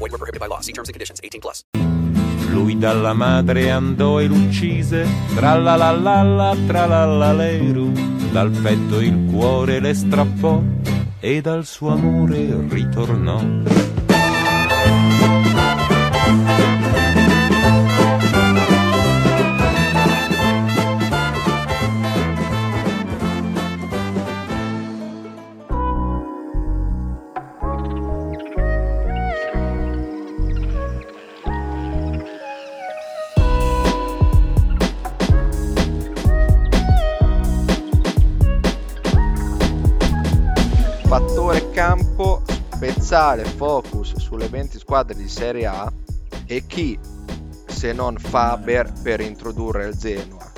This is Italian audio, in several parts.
Void were prohibited by law. See terms and conditions. 18 plus. Lui dalla madre andò e l'uccise, tra la la la la tra la la leru, dal petto il cuore le strappò e dal suo amore ritornò. Spezzare focus sulle 20 squadre di Serie A e chi se non Faber per introdurre il Genoa.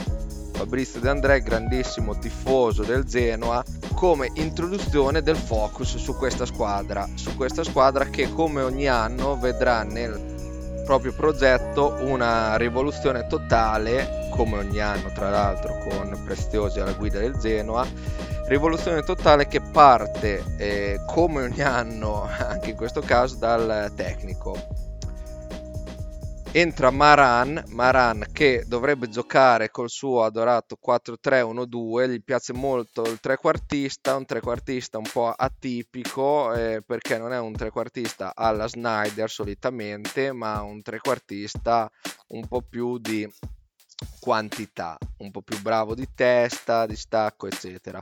Fabrizio De André, grandissimo tifoso del Genoa, come introduzione del focus su questa squadra, su questa squadra che come ogni anno vedrà nel proprio progetto una rivoluzione totale, come ogni anno tra l'altro con Preziosi alla guida del Genoa, rivoluzione totale che parte eh, come ogni anno, anche in questo caso, dal tecnico. Entra Maran, Maran che dovrebbe giocare col suo adorato 4-3-1-2, gli piace molto il trequartista, un trequartista un po' atipico eh, perché non è un trequartista alla Snyder solitamente, ma un trequartista un po' più di quantità, un po' più bravo di testa, di stacco, eccetera.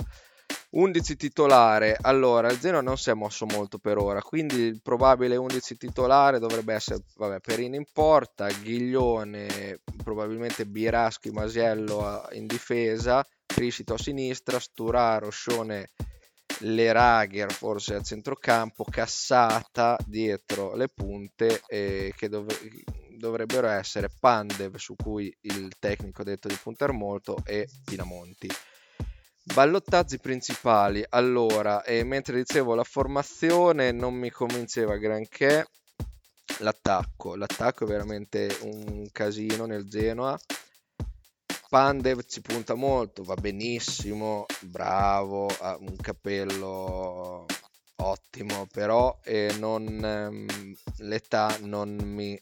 11 titolare, allora il Genoa non si è mosso molto per ora, quindi il probabile 11 titolare dovrebbe essere, vabbè, Perini in porta, Ghiglione, probabilmente Biraschi, Masiello in difesa, Crisito a sinistra, Sturaro, Scione, Leragher forse a centrocampo, Cassata dietro le punte eh, che dov- dovrebbero essere Pandev su cui il tecnico ha detto di puntare molto e Pinamonti. Ballottaggi principali, allora, e mentre dicevo la formazione non mi convinceva granché l'attacco, l'attacco è veramente un casino nel Genoa. Pandev ci punta molto, va benissimo, bravo, ha un capello ottimo, però eh, non, ehm, l'età non mi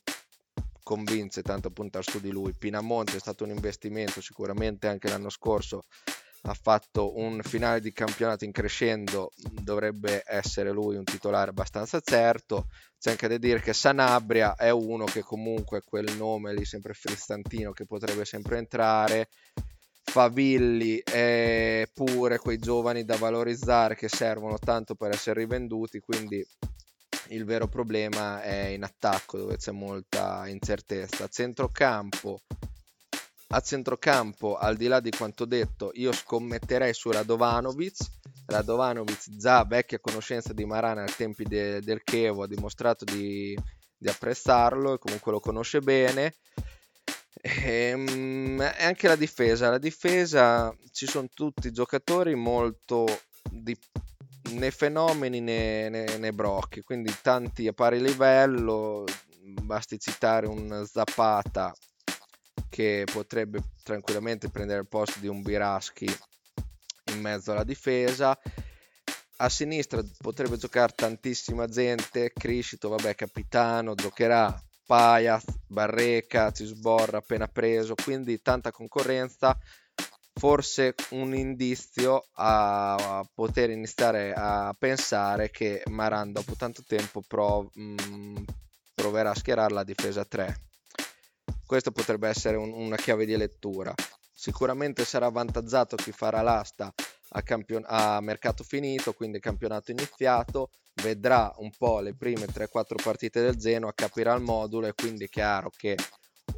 convince tanto a puntare su di lui. Pinamonte è stato un investimento sicuramente anche l'anno scorso ha fatto un finale di campionato in crescendo, dovrebbe essere lui un titolare abbastanza certo. C'è anche da dire che Sanabria è uno che comunque quel nome lì sempre frizzantino che potrebbe sempre entrare. Favilli è pure quei giovani da valorizzare che servono tanto per essere rivenduti, quindi il vero problema è in attacco dove c'è molta incertezza. Centrocampo a centrocampo, al di là di quanto detto, io scommetterei su Radovanovic. Radovanovic, già vecchia conoscenza di Marana ai tempi de- del Chevo, ha dimostrato di, di, apprezzarlo e comunque lo conosce bene. E, um, e anche la difesa. La difesa ci sono tutti giocatori molto di, né fenomeni né, né, né brocchi, quindi tanti a pari livello. Basti citare un Zapata che potrebbe tranquillamente prendere il posto di un Biraschi in mezzo alla difesa. A sinistra potrebbe giocare tantissima gente, Criscito, vabbè, capitano, giocherà Paias, Barreca, Cisborra appena preso, quindi tanta concorrenza. Forse un indizio a poter iniziare a pensare che Maran dopo tanto tempo prov- mh, mm, proverà a schierare la difesa 3 questo potrebbe essere un, una chiave di lettura. Sicuramente sarà avvantaggiato chi farà l'asta a, campion- a mercato finito, quindi campionato iniziato, vedrà un po' le prime 3-4 partite del Genoa, capirà il modulo e quindi è chiaro che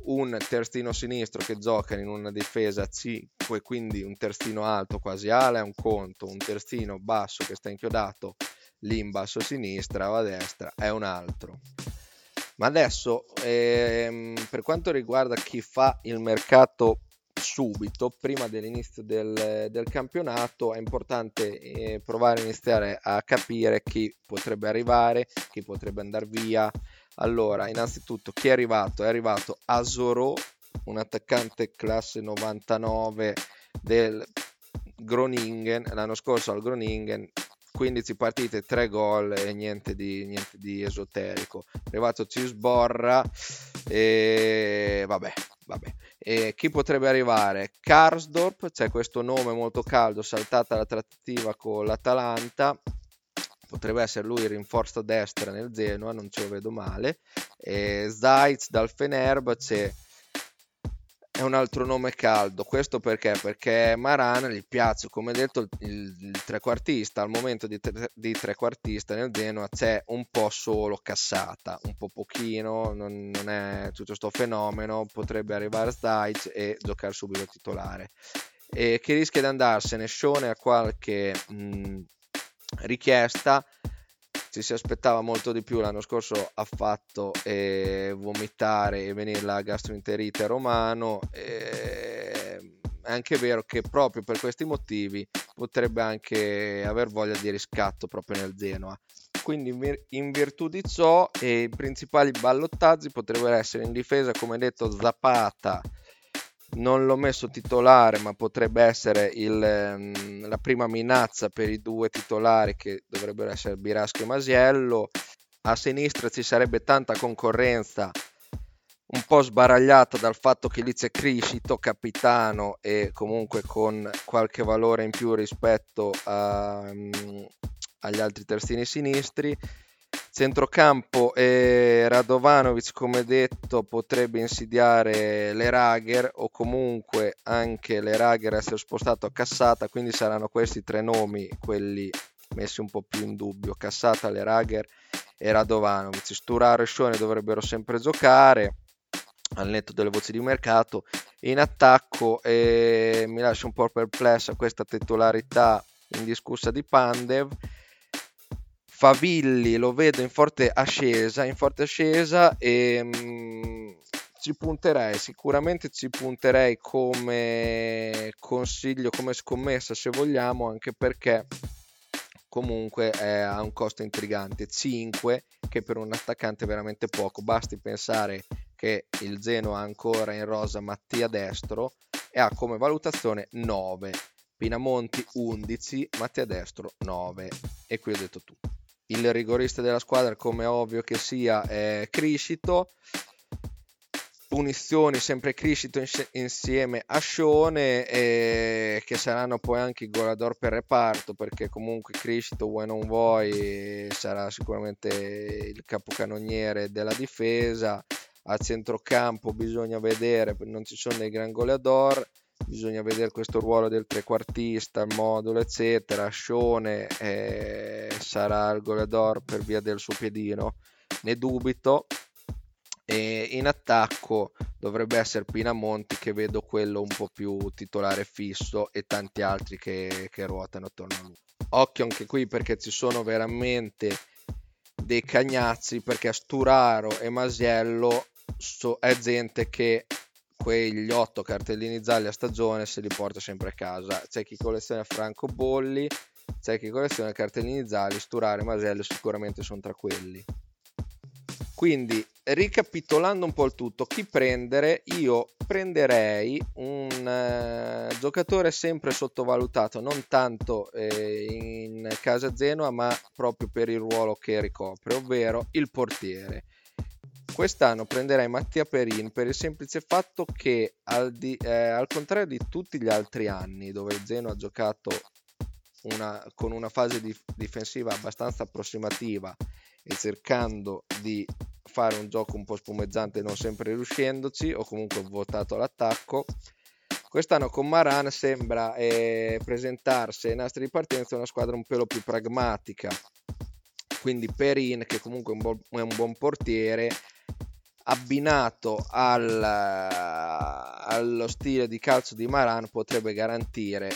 un terzino sinistro che gioca in una difesa 5 e quindi un terzino alto quasi ala è un conto, un terzino basso che sta inchiodato lì in basso a sinistra o a destra è un altro. Ma adesso, ehm, per quanto riguarda chi fa il mercato subito, prima dell'inizio del, del campionato, è importante eh, provare a iniziare a capire chi potrebbe arrivare, chi potrebbe andare via. Allora, innanzitutto, chi è arrivato? È arrivato Asoro, un attaccante classe 99 del Groningen, l'anno scorso al Groningen 15 partite, 3 gol e niente di, niente di esoterico. È arrivato Cisborra e vabbè, vabbè. E chi potrebbe arrivare? Karsdorp, c'è questo nome molto caldo, saltata la trattativa con l'Atalanta. Potrebbe essere lui il rinforzo a destra nel Genoa, non ce lo vedo male. E Zayt dal Fenerbahce è un altro nome caldo. Questo perché? Perché Maran gli piace, come detto, il, il trequartista. Al momento di, tre, di trequartista nel Genoa c'è un po' solo cassata, un po' pochino, non, non è tutto questo fenomeno. Potrebbe arrivare Stajc e giocare subito titolare. E chi rischia di andarsene? Scione a qualche mh, richiesta ci si aspettava molto di più. L'anno scorso ha fatto eh, vomitare e venire la gastroenterite romano. Eh, è anche vero che proprio per questi motivi potrebbe anche aver voglia di riscatto proprio nel Genoa. Quindi in virtù di ciò eh, i principali ballottaggi potrebbero essere in difesa, come detto, Zapata, non l'ho messo titolare, ma potrebbe essere il, ehm, la prima minazza per i due titolari che dovrebbero essere Birasco e Masiello. A sinistra ci sarebbe tanta concorrenza, un po' sbaragliata dal fatto che lì c'è Criscito, capitano e comunque con qualche valore in più rispetto a, um, agli altri terzini sinistri Centrocampo e Radovanovic, come detto, potrebbe insidiare le Rager o comunque anche le Rager essere spostato a Cassata, quindi saranno questi tre nomi quelli messi un po' più in dubbio, Cassata, le Rager e Radovanovic. Sturaro e Scione dovrebbero sempre giocare al netto delle voci di mercato. In attacco eh, mi lascia un po' perplessa questa titolarità indiscussa di Pandev Favilli lo vedo in forte ascesa, in forte ascesa e mh, mm, ci punterei, sicuramente ci punterei come consiglio, come scommessa se vogliamo, anche perché comunque ha un costo intrigante, 5 che per un attaccante è veramente poco, basti pensare che il Zeno ha ancora in rosa Mattia Destro e ha come valutazione 9, Pinamonti 11, Mattia Destro 9 e qui ho detto tutto il rigorista della squadra, come ovvio che sia, è Criscito. Punizioni sempre Criscito insieme a Scione, e che saranno poi anche i golador per reparto, perché comunque Criscito, vuoi non vuoi, sarà sicuramente il capocannoniere della difesa. A centrocampo bisogna vedere, non ci sono dei gran goleador bisogna vedere questo ruolo del trequartista, il modulo, eccetera. Scione eh, sarà il goleador per via del suo piedino, ne dubito. E in attacco dovrebbe essere Pinamonti, che vedo quello un po' più titolare fisso, e tanti altri che, che ruotano attorno a lui. Occhio anche qui perché ci sono veramente dei cagnazzi, perché Sturaro e Masiello so, è gente che quegli otto cartellini gialli a stagione se li porta sempre a casa. C'è chi colleziona Franco Bolli, c'è chi colleziona cartellini gialli, Sturare Masello sicuramente sono tra quelli. Quindi, ricapitolando un po' il tutto, chi prendere? Io prenderei un uh, giocatore sempre sottovalutato, non tanto eh, in casa Genoa, ma proprio per il ruolo che ricopre, ovvero il portiere. Quest'anno prenderei Mattia Perin per il semplice fatto che, al, di, eh, al contrario di tutti gli altri anni, dove Zeno ha giocato una, con una fase di, difensiva abbastanza approssimativa e cercando di fare un gioco un po' spumeggiante, non sempre riuscendoci, o comunque votato all'attacco. Quest'anno con Maran sembra eh, presentarsi ai nastri di partenza una squadra un pelo più pragmatica. Quindi Perin, che comunque è un, buon, è un buon portiere, abbinato al, allo stile di calcio di Maran potrebbe garantire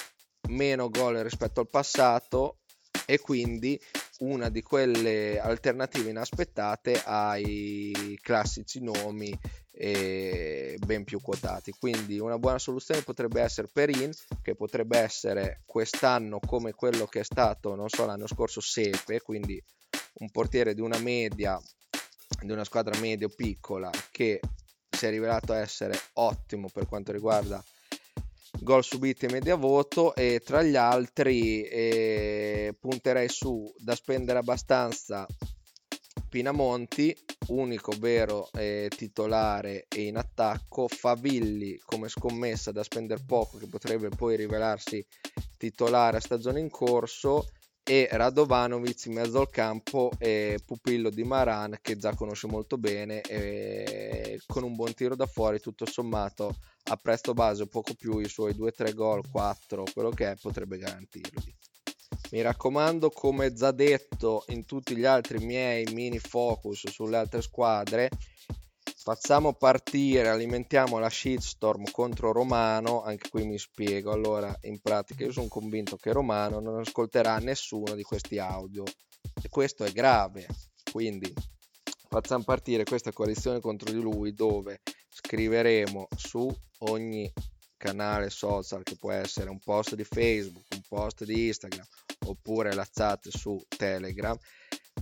meno gol rispetto al passato e quindi una di quelle alternative inaspettate ai classici nomi eh, ben più quotati. Quindi una buona soluzione potrebbe essere Perin, che potrebbe essere quest'anno come quello che è stato, non so, l'anno scorso Sepe, quindi un portiere di una media, di una squadra medio piccola che si è rivelato essere ottimo per quanto riguarda gol subiti e media voto e tra gli altri eh, punterei su da spendere abbastanza Pinamonti, unico vero eh, titolare e in attacco, Favilli come scommessa da spendere poco che potrebbe poi rivelarsi titolare a stagione in corso e Radovanovic in mezzo al campo e pupillo di Maran che già conosce molto bene e con un buon tiro da fuori tutto sommato a presto base poco più i suoi 2-3 gol 4 quello che è potrebbe garantirli. Mi raccomando come già detto in tutti gli altri miei mini focus sulle altre squadre facciamo partire, alimentiamo la shitstorm contro Romano, anche qui mi spiego, allora in pratica io sono convinto che Romano non ascolterà nessuno di questi audio. E questo è grave, quindi facciamo partire questa coalizione contro di lui dove scriveremo su ogni canale social che può essere un post di Facebook, un post di Instagram oppure la chat su Telegram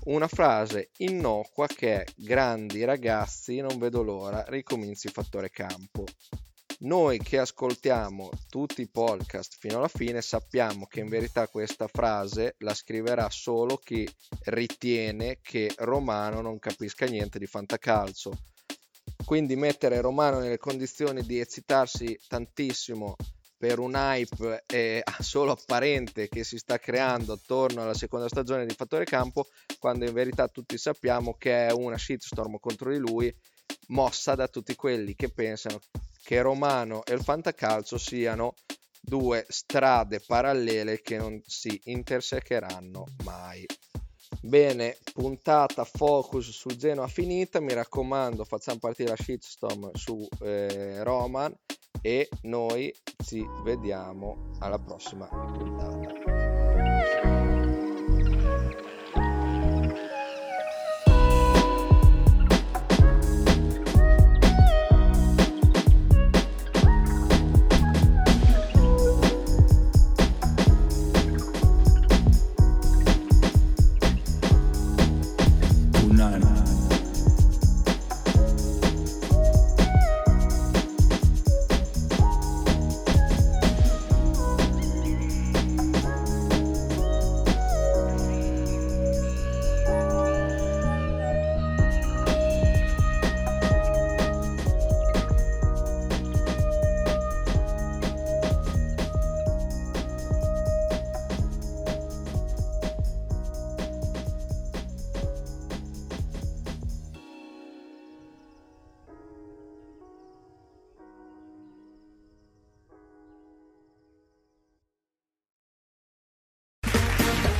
una frase innocua che è grandi ragazzi, non vedo l'ora, ricominci fattore campo. Noi che ascoltiamo tutti i podcast fino alla fine sappiamo che in verità questa frase la scriverà solo chi ritiene che Romano non capisca niente di fantacalcio. Quindi mettere Romano nelle condizioni di eccitarsi tantissimo per un hype eh, solo apparente che si sta creando attorno alla seconda stagione di Fattore Campo, quando in verità tutti sappiamo che è una shitstorm contro di lui, mossa da tutti quelli che pensano che Romano e il Fantacalcio siano due strade parallele che non si intersecheranno mai. Bene, puntata focus su Genoa finita, mi raccomando facciamo partire la shitstorm su eh, Roman e noi ci vediamo alla prossima puntata.